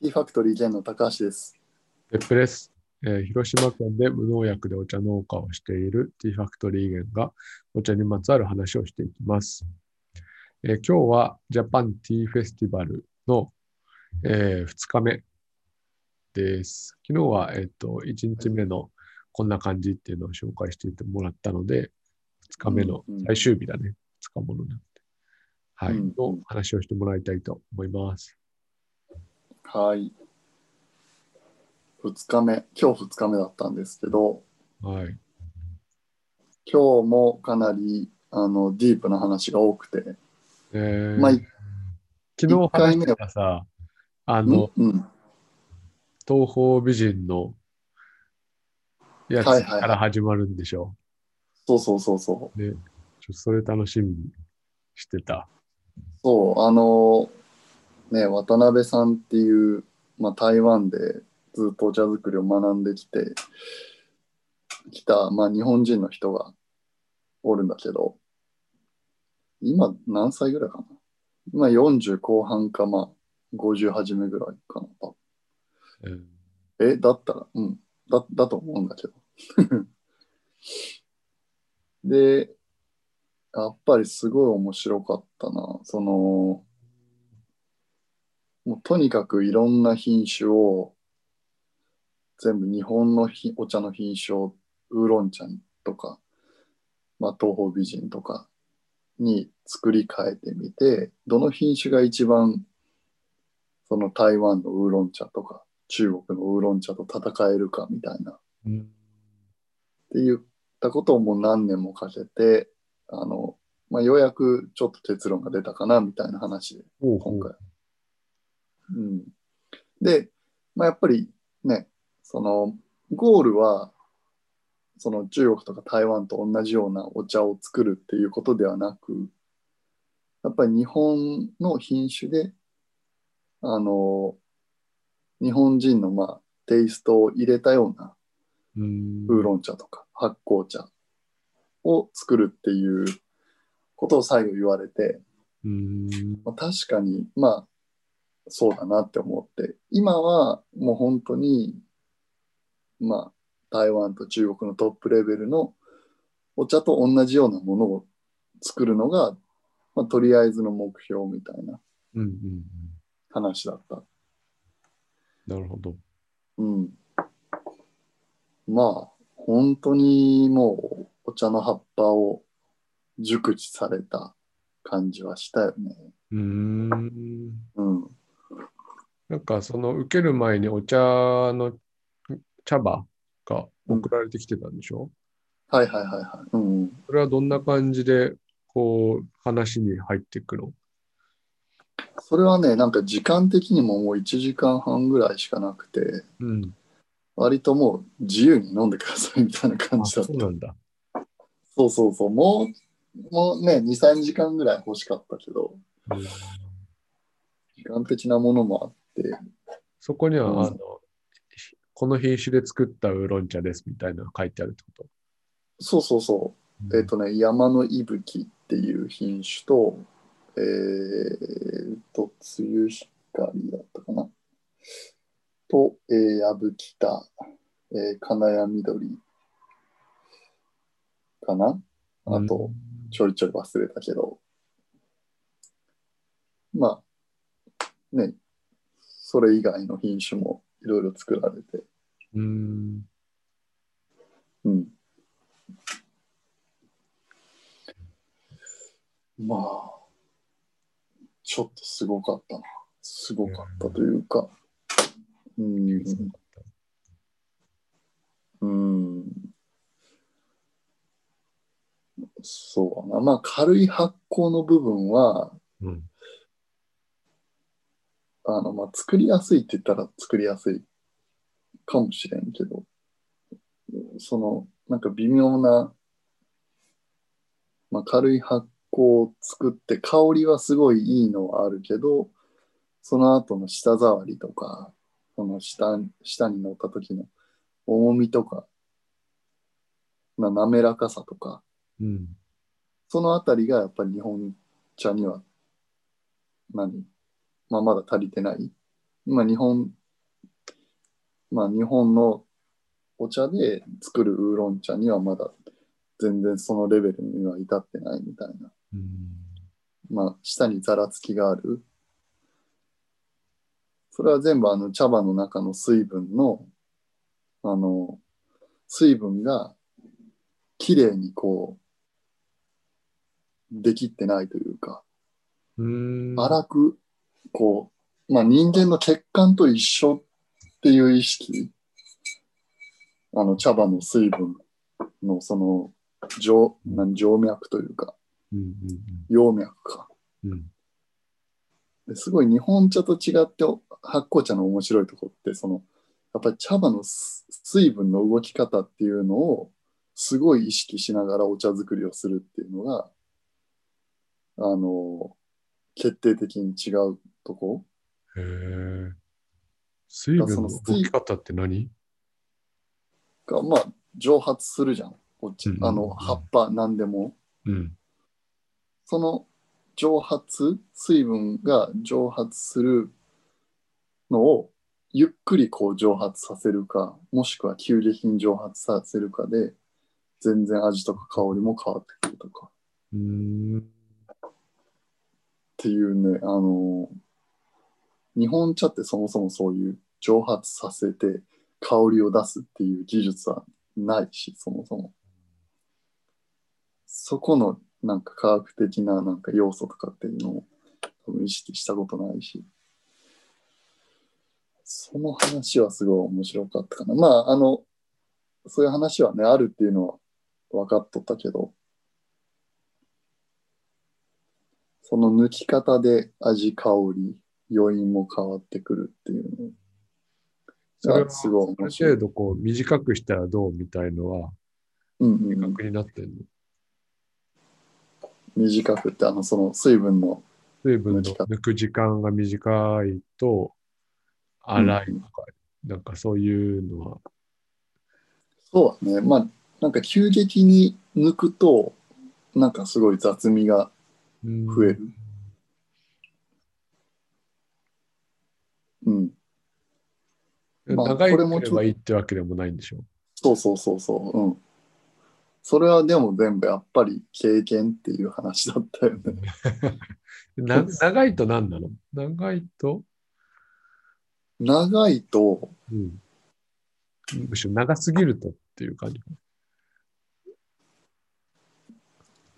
ティーファクトリー兼の高橋です。別府です、えー広島県で無農薬でお茶農家をしているティーファクトリーゲンがお茶にまつわる話をしていきます。えー今日はジャパンティーフェスティバルの、え2日目です。昨日は、えっと1日目のこんな感じっていうのを紹介していてもらったので、2日目のうんうん最終日だね。2日ものになって。はい。うんの話をしてもらいたいと思います。はい。2日目、今日2日目だったんですけど、はい。今日もかなりあのディープな話が多くて、えーまあ、い昨日話してたさ、あうんの、うん、東方美人のやつはいはいはいから始まるんでしょ。そうそうそうそう。ね、ちょっとそれ楽しみにしてた。そう、あの、ね、渡辺さんっていう、まあ、台湾でずっとお茶作りを学んできて、きた、まあ、日本人の人がおるんだけど、今何歳ぐらいかな？今40後半か、まあ、50初めぐらいかな。多分うんえ、だったら、うん、だ、だと思うんだけど。で、やっぱりすごい面白かったな。その、もうとにかくいろんな品種を、全部日本のひお茶の品種を、ウーロン茶とか、まあ、東方美人とかに作り変えてみて、どの品種が一番、その台湾のウーロン茶とか、中国のウーロン茶と戦えるかみたいな、っうんて言ったことをもう何年もかけて、あの、まあ、ようやくちょっと結論が出たかなみたいな話で、今回。うん。で、まあ、やっぱりね、その、ゴールは、その中国とか台湾と同じようなお茶を作るっていうことではなく、やっぱり日本の品種で、あの、日本人のまあテイストを入れたようなうんウーロン茶とか発酵茶を作るっていうことを最後言われて、うんまあ、確かにまあそうだなって思って今はもう本当にまあ台湾と中国のトップレベルのお茶と同じようなものを作るのが、まあ、とりあえずの目標みたいなうんうん話だった。なるほど。うん。まあ本当にもうお茶の葉っぱを熟知された感じはしたよね。うーんうん。なんかその受ける前にお茶の茶葉が送られてきてたんでしょ、はいはいはいはい。うん。それはどんな感じでこう話に入っていくの？それはね、なんか時間的にももう1時間半ぐらいしかなくて、うん。割ともう自由に飲んでくださいみたいな感あ、じだった。そうなんだ。そうそうそう。もう、もうね、2、3時間ぐらい欲しかったけど、うん時間的なものもあって、そこには、うんあの、この品種で作ったウーロン茶ですみたいなのが書いてあるってこそうそうそう。とえっ、とね、山の息吹っていう品種と、えー、と、つゆ光だったかな？と、えー、やぶきた、えー、金谷緑かな？あと、ちょいちょい忘れたけど。まあ、ね、それ以外の品種もいろいろ作られて、うん。うん。まあ、ちょっとすごかったな。すごかったというか、うん、うん。そうだな。まあ、軽い発酵の部分は、うん。あの、まあ、作りやすいって言ったら作りやすいかもしれんけど、その、なんか微妙な、まあ、軽い発酵を作って香りはすごいいいのはあるけど、その後の舌触りとか、その下下に乗った時の重みとか、な滑らかさとか、うん。そのあたりがやっぱり日本茶には何、まあ、まだ足りてないまあ日本、まあ日本のお茶で作るウーロン茶にはまだ全然そのレベルには至ってないみたいな。うん。まあ下にざらつきがある。それは全部あの茶葉の中の水分の、あの、水分がきれいにこう、できってないというか、うん。荒く、こう、まあ人間の血管と一緒っていう意識、あの茶葉の水分のその静何静脈というか、うん葉脈か。うん。すごい日本茶と違って発酵茶の面白いところって、その、やっぱり茶葉のす水分の動き方っていうのをすごい意識しながらお茶作りをするっていうのが、あの、決定的に違うとこ？へえ。水分の動き方って何？が、まあ、蒸発するじゃん。こっちうんあの、葉っぱ何でも。うん。その蒸発、水分が蒸発するのをゆっくりこう蒸発させるか、もしくは急激に蒸発させるかで、全然味とか香りも変わってくるとかうーん。っていうね、あの、日本茶ってそもそもそういう蒸発させて香りを出すっていう技術はないし、そもそも。そこのなんか科学的ななんか要素とかっていうのを多分意識したことないし、その話はすごい面白かったかな。まあ、あの、そういう話はね、あるっていうのは分かっとったけど、その抜き方で味、香り、余韻も変わってくるっていうのそれはがすごいある面白い。程度こう短くしたらどうみたいのはうんうんうん、明確になってんの？短くって、あの、その水分の、水分の抜く時間が短いと粗いとか、なんかそういうのは。そうだね。まあ、なんか急激に抜くと、なんかすごい雑味が増増える。うん。まあ長いこれもければいいってわけでもないんでしょそうそうそうそう。うん。それはでも全部やっぱり経験っていう話だったよね。な長いと何なの？長いと、長いと、うん、むしろ長すぎるとっていう感じ。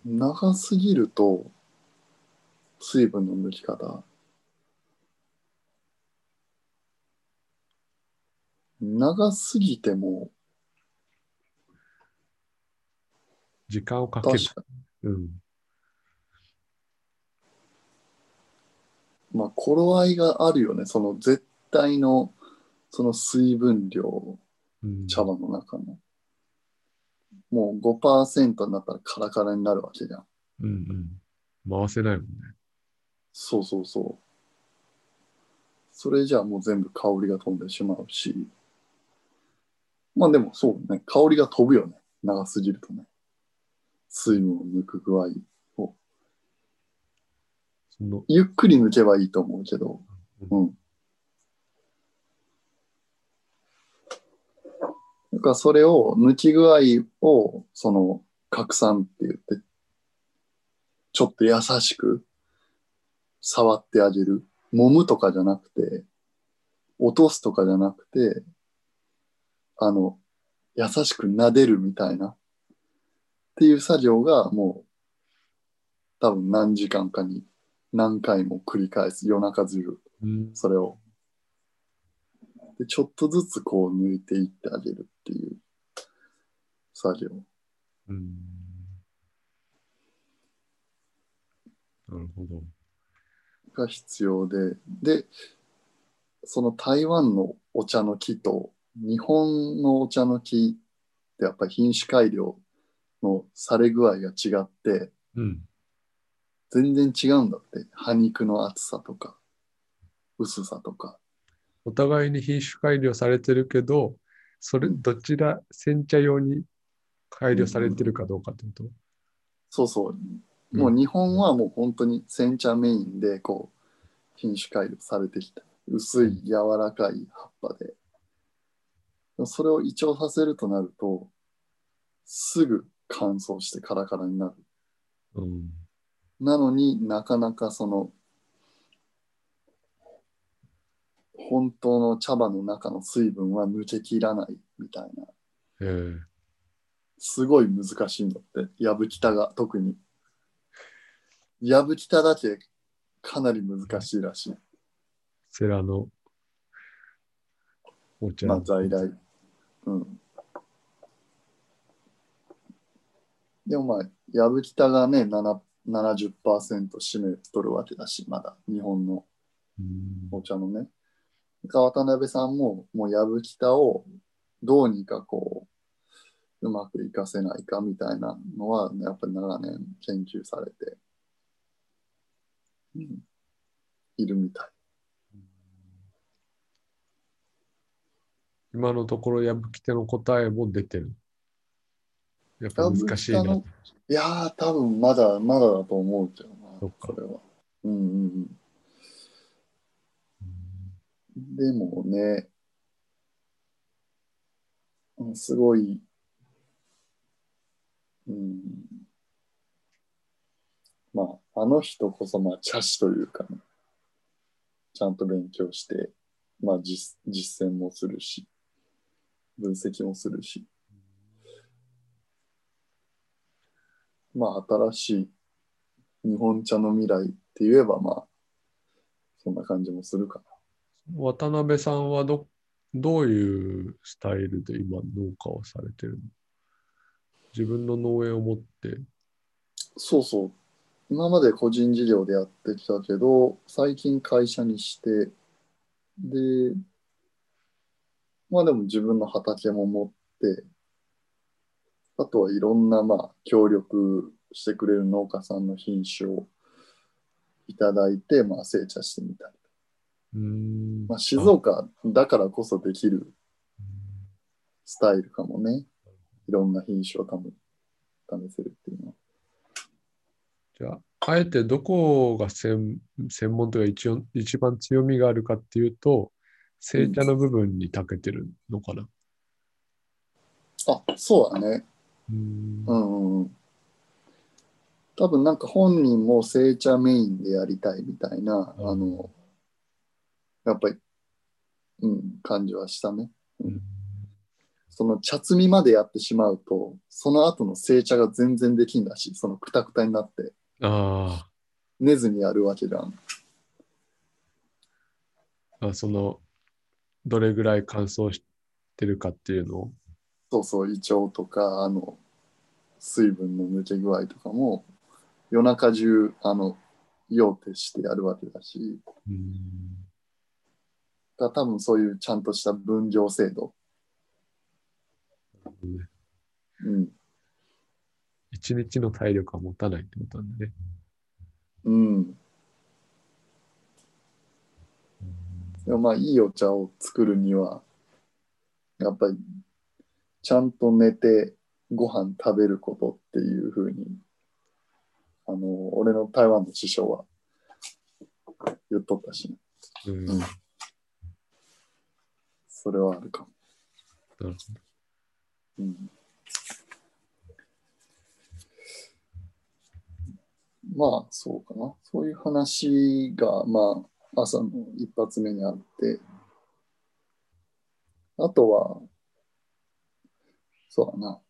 長すぎると、水分の抜き方。長すぎても、時間をかけるうん。に、まあ、頃合いがあるよね。その絶対の、その水分量、うん、茶葉の中の。もう5%になったらカラカラになるわけじゃん。うんうん。回せないもんね。そうそうそう。それじゃあもう全部香りが飛んでしまうし。まあでもそうね、香りが飛ぶよね。長すぎるとね。水分を抜く具合を。ゆっくり抜けばいいと思うけど。うん。だからそれを抜き具合を、その、拡散って言って、ちょっと優しく触ってあげる。揉むとかじゃなくて、落とすとかじゃなくて、あの、優しく撫でるみたいな、っていう作業がもう、多分何時間かに何回も繰り返す。夜中中、うん、それを。で、ちょっとずつこう抜いていってあげるっていう作業。うん。なるほど。が必要で、で、その台湾のお茶の木と日本のお茶の木ってやっぱり品種改良のされ具合が違って、うん。全然違うんだって。葉肉の厚さとか、薄さとか。お互いに品種改良されてるけど、それ、どちら、煎茶用に改良されてるかどうかってこと、そうそう。もう日本はもう本当に煎茶メインでこう品種改良されてきた。薄い柔らかい葉っぱで。それを胃腸させるとなると、すぐ乾燥してカラカラになる。うん。なのになかなかその、本当の茶葉の中の水分は抜けきらないみたいな。えー、すごい難しいんだって。やぶきたが特に。やぶきただけかなり難しいらしい。セラのお茶。まあ在来。うん。でもまあ、やぶきたがね、7 70%占めとるわけだし、まだ日本のうんお茶のね。渡辺さんも、もうやぶきたをどうにかこう、うまく活かせないかみたいなのは、ね、やっぱり長年研究されて、うん、いるみたい。今のところ、矢吹手の答えも出てる。やっぱ難しいな。いやー、多分まだまだだと思うけどな、そっかそれは。うんうんうん。でもね、うんすごい、うん、まあ、あの人こそ、まあ、茶師というかね、ちゃんと勉強して、まあ実、実践もするし、分析もするし、まあ、新しい日本茶の未来って言えば、まあ、そんな感じもするかな。渡辺さんはどどういうスタイルで今農家をされてるの？自分の農園を持って。そうそう。今まで個人事業でやってきたけど、最近会社にして、で、まあでも自分の畑も持って、あとはいろんなまあ協力してくれる農家さんの品種をいただいて、まあ精茶してみたり。うーんまあ、静岡だからこそできるスタイルかもね。いろんな品種を多分試せるっていうのは。じゃあ、あえてどこが専専門というか一応一番強みがあるかっていうと、製茶の部分に長けてるのかな。あ、そうだね。うーんうんうんうん。多分なんか本人も製茶メインでやりたいみたいな、うんあの、やっぱり、うん、感じはしたね。うんその茶摘みまでやってしまうと、その後の製茶が全然できんだし、そのくたくたになって、あ寝ずにやるわけじゃん。ーあ、その、どれぐらい乾燥してるかっていうのを。そうそう、胃腸とか、あの、水分の抜け具合とかも、夜中中、あの、用徹してやるわけだし、うーんだ多分そういうちゃんとした分業制度、うん、一日の体力は持たないってことなんだね。うん。でもまあ、いいお茶を作るには、やっぱり、ちゃんと寝てご飯食べることっていうふうに、あの、俺の台湾の師匠は言っとったし、ね、うんうんそれはあるかも。なるうん、まあ、そうかな。そういう話が、まあ、朝の一発目にあって、あとは、そうだな。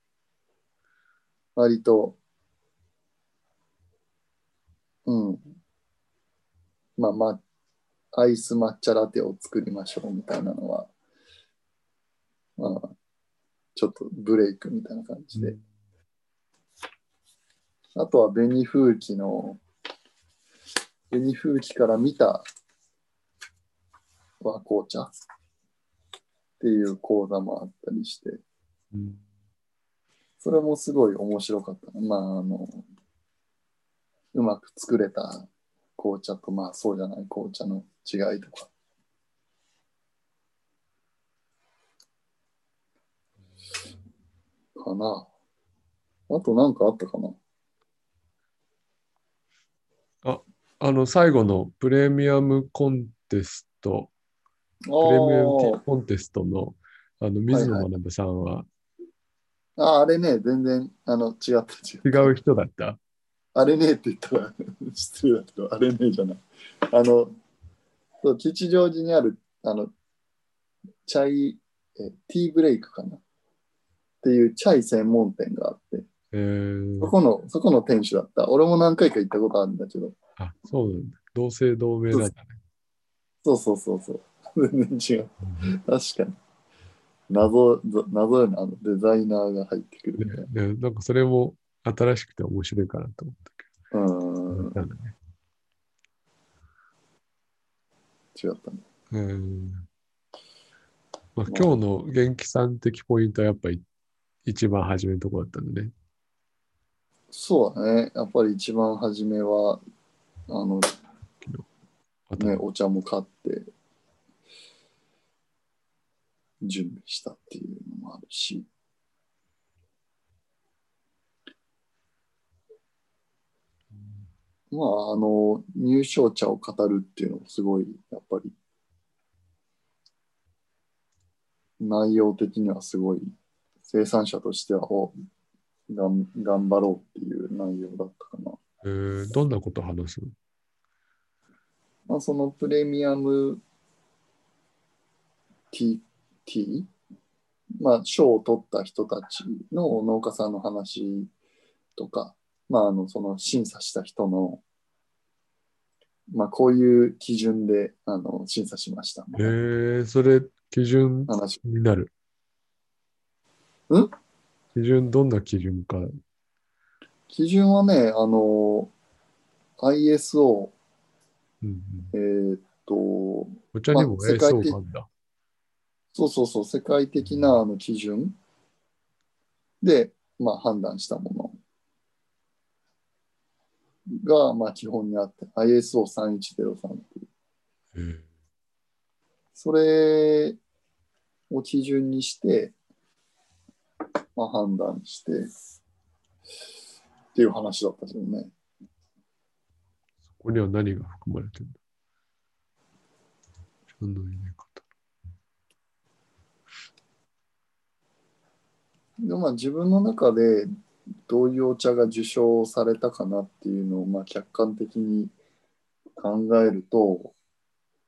割と、うん。まあ、ま、アイス抹茶ラテを作りましょうみたいなのは、まあ、ちょっとブレイクみたいな感じで。あとは紅風紀の、紅風紀から見た和紅茶？っていう講座もあったりして、うんそれもすごい面白かったな。まあ、あの、うまく作れた紅茶と、まあそうじゃない紅茶の違いとか。かな。あとなんかあったかな？あの、最後のプレミアムコンテストプレミアムティーあコンテストのあの水野学さんはああ、あれね、全然あの違った違う。違う人だった？あれねって言ったら失礼だけど、あれねじゃない。あの、そう吉祥寺にある、あの、チャイ、えティーブレイクかな？っていうチャイ専門店があって、えーそ、この、そこの店主だった。俺も何回か行ったことあるんだけど、あ、そうなんだ。同姓同名なんだね。そうそうそうそう。全然違う。確かに。謎、ぞ謎よね、あのデザイナーが入ってくるねねなんかそれも新しくて面白いかなと思ったけな。うど。ーん、なんだね。違ったね。うん。まあ、今日の元気さん的ポイントはやっぱり一番初めのところだったんだね。そうだね。やっぱり一番初めは、あの、ね、お茶も買って、準備したっていうのもあるし、まあ、あの、入賞茶を語るっていうのもすごい、やっぱり、内容的にはすごい、生産者としては、おがん頑張ろうっていう内容だったかな。えーどんなこと話すの？まあ、そのプレミアムティティー？まあ、賞を取った人たちの農家さんの話とか、まあ、あの、その審査した人の、まあ、こういう基準で、あの、審査しました。えー、それ基準話。になる。ん？基準、どんな基準か。基準はね、あの、ISO、うんえーっと、うん、お茶にもまあ世界 ASO 的があるんだ。そうそうそう、世界的なあの基準で、まあ、判断したものが、まあ、基本にあって、ISO3103 っていう。えーそれを基準にして、まあ、判断して、っていう話だったけどね。そこには何が含まれてるんだ？茶の入れ方。でまあ、自分の中でどういうお茶が受賞されたかなっていうのをまあ客観的に考えると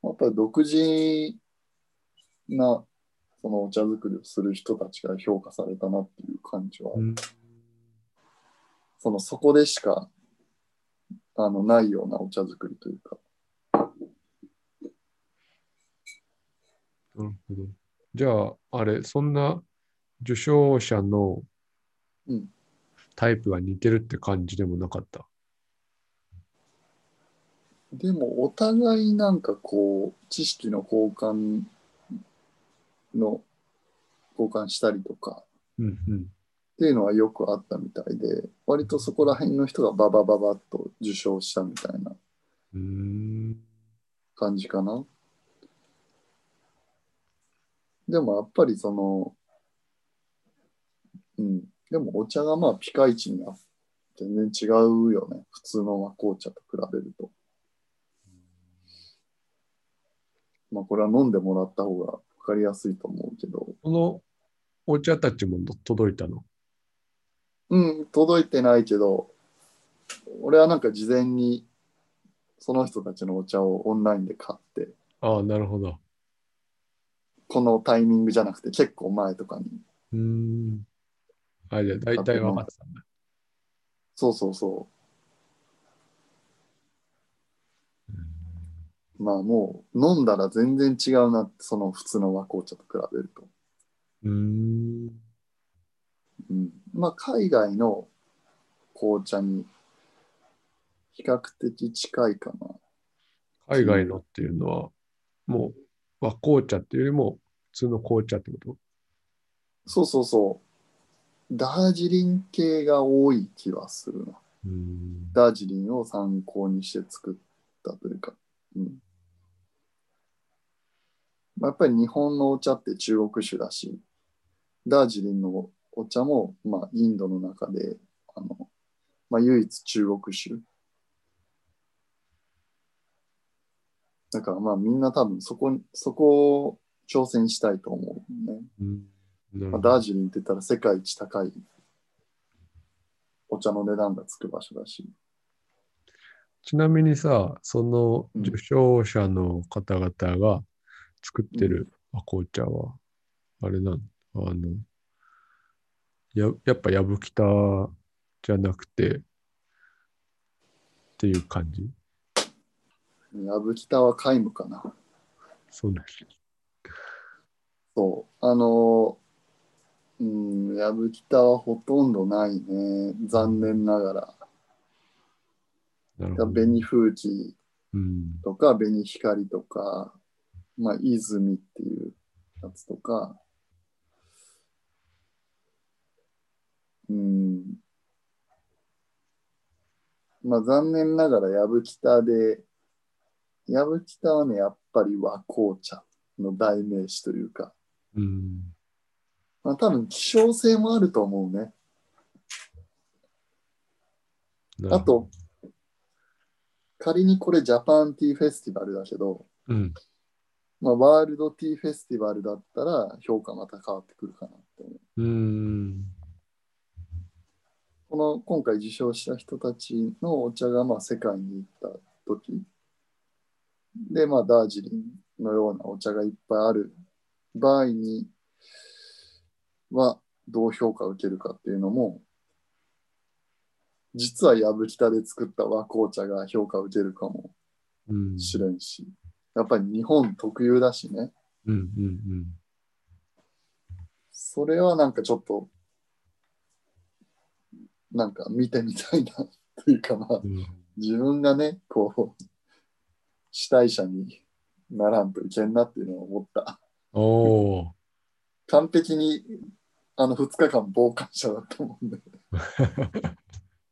やっぱり独自なそのお茶作りをする人たちが評価されたなっていう感じは、うんそのそこでしかあのないようなお茶作りというかなるほど。じゃあ、あれ、そんな受賞者のうんタイプが似てるって感じでもなかった？でもお互いなんかこう知識の交換の交換したりとかうんうん。っていうのはよくあったみたいで、割とそこら辺の人がババババッと受賞したみたいな。感じかな。でもやっぱりその、うん、でもお茶がまあピカイチには全然違うよね。普通の和紅茶と比べると。まあこれは飲んでもらった方が分かりやすいと思うけど、このお茶たちも届いたの？うん、届いてないけど、俺はなんか事前にその人たちのお茶をオンラインで買って、ああ、なるほど。このタイミングじゃなくて結構前とかに。うーん。あ、じゃあ大体分かってたんだ。そうそうそうんう。まあもう飲んだら全然違うなって、その普通の和紅茶と比べると。うーん。うん、まあ海外の紅茶に比較的近いかな。海外のっていうのは、もう和紅茶っていうよりも普通の紅茶ってこと？そうそうそう。ダージリン系が多い気はするな。ダージリンを参考にして作ったというか、うんまあ、やっぱり日本のお茶って中国酒だし、ダージリンのお茶も、まあ、インドの中であの、まあ、唯一中国酒だからまあみんな多分そこ、そこを挑戦したいと思うね。うん。まあ、ダージリンって言ったら世界一高いお茶の値段がつく場所だし。ちなみにさ、そのうん受賞者の方々が作ってる紅茶は、あれなん？あの、ややっぱやぶきたじゃなくて、っていう感じ？やぶきたは皆無かな。そうなんだそう。あの、うん、やぶきたはほとんどないね。残念ながら。紅風紀うん。とか、紅光とか、まあ、泉っていうやつとか、うん。まあ、残念ながら、やぶきたで、やぶきたはね、やっぱり和紅茶の代名詞というか、うん。まあ、多分希少性もあると思うね。あと、仮にこれジャパンティーフェスティバルだけど、うん。まあ、ワールドティーフェスティバルだったら評価また変わってくるかなって思う。うん。この今回受賞した人たちのお茶がまあ世界に行った時で、まあ、ダージリンのようなお茶がいっぱいある場合にはどう評価を受けるかっていうのも実はやぶきたで作った和紅茶が評価を受けるかもうん。しれんし、やっぱり日本特有だしね。うん。うん。それはなんかちょっと、なんか見てみたいなというかまあ、うん。自分がね、こう、主体者にならんといけんなっていうのを思った。おお。完璧に、あの、2日間傍観者だったもんね。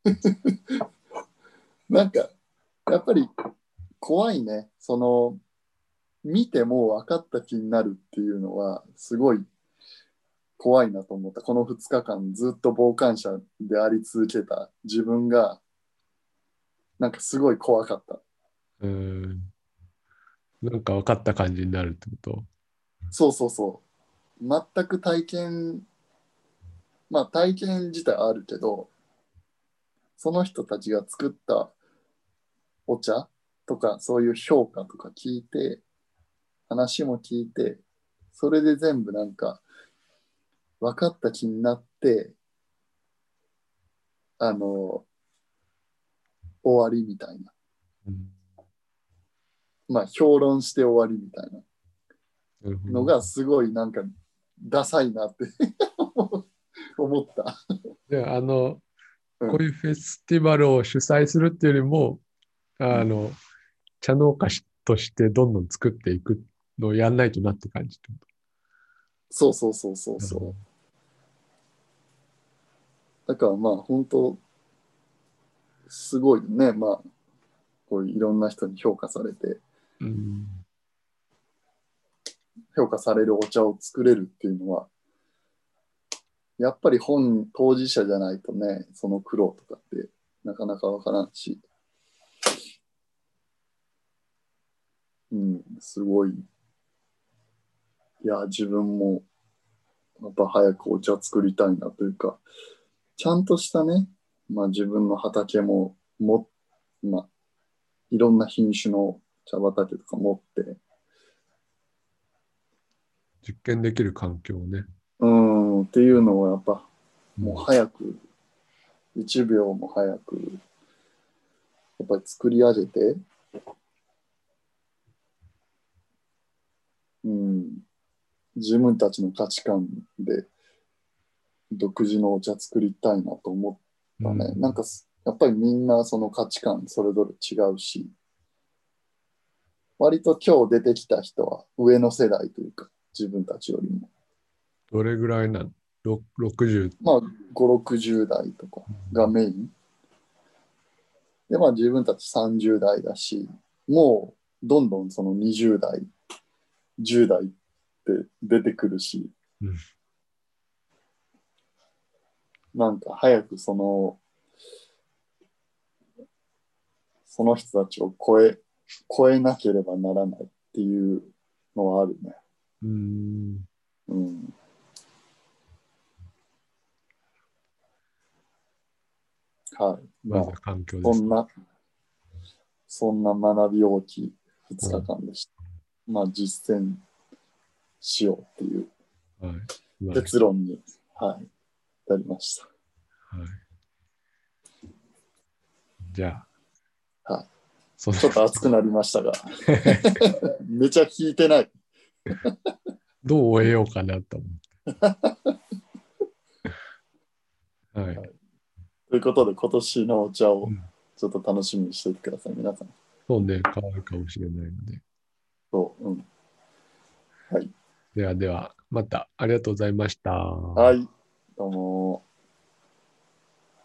なんか、やっぱり怖いね。その、見てもう分かった気になるっていうのは、すごい怖いなと思った。この2日間ずっと傍観者であり続けた自分が、なんかすごい怖かった。うん。なんか分かった感じになるってこと？そうそうそう。全く体験、まあ体験自体あるけど、その人たちが作ったお茶とかそういう評価とか聞いて、話も聞いて、それで全部なんか分かった気になって、あの、終わりみたいな。うん。まあ評論して終わりみたいな。のがすごいなんかダサいなって 思った。で、あの、うんこういうフェスティバルを主催するっていうよりも、あの、茶農家としてどんどん作っていくのをやんないとなって感じそうそうそうそうとそう。だからまあ本当すごいね。まあこういういろんな人に評価されてうん。評価されるお茶を作れるっていうのはやっぱり本当事者じゃないとねその苦労とかってなかなかわからんし。うんすごい。いや自分もやっぱ早くお茶作りたいなというかちゃんとしたね、まあ、自分の畑もも、まあ、いろんな品種の茶畑とか持って。実験できる環境をね。うんっていうのをやっぱもううん早く、1秒も早く、やっぱり作り上げて、うん、自分たちの価値観で独自のお茶作りたいなと思ったね。うんなんかすやっぱりみんなその価値観それぞれ違うし、割と今日出てきた人は上の世代というか、自分たちよりも。どれぐらいなのろ ?60。まあ、5、60代とかがメイン。で、まあ自分たち30代だし、もうどんどんその20代、10代って出てくるし、うんなんか早くその、その人たちを超え超えなければならないっていうのはあるね。うーん。うん。はい。まずは環境です。そんな、そんな学び大きい2日間でした。まあ実践しようっていう結論に、はい、なりました。はい。じゃあ。はい。ちょっと熱くなりましたが、めちゃ聞いてない。どう終えようかなと思って。はい。ということで、今年のお茶をうんちょっと楽しみにしておいてください、皆さん。そうね、変わるかもしれないので。そう、うん。はい。ではでは、またありがとうございました。はい、どうも。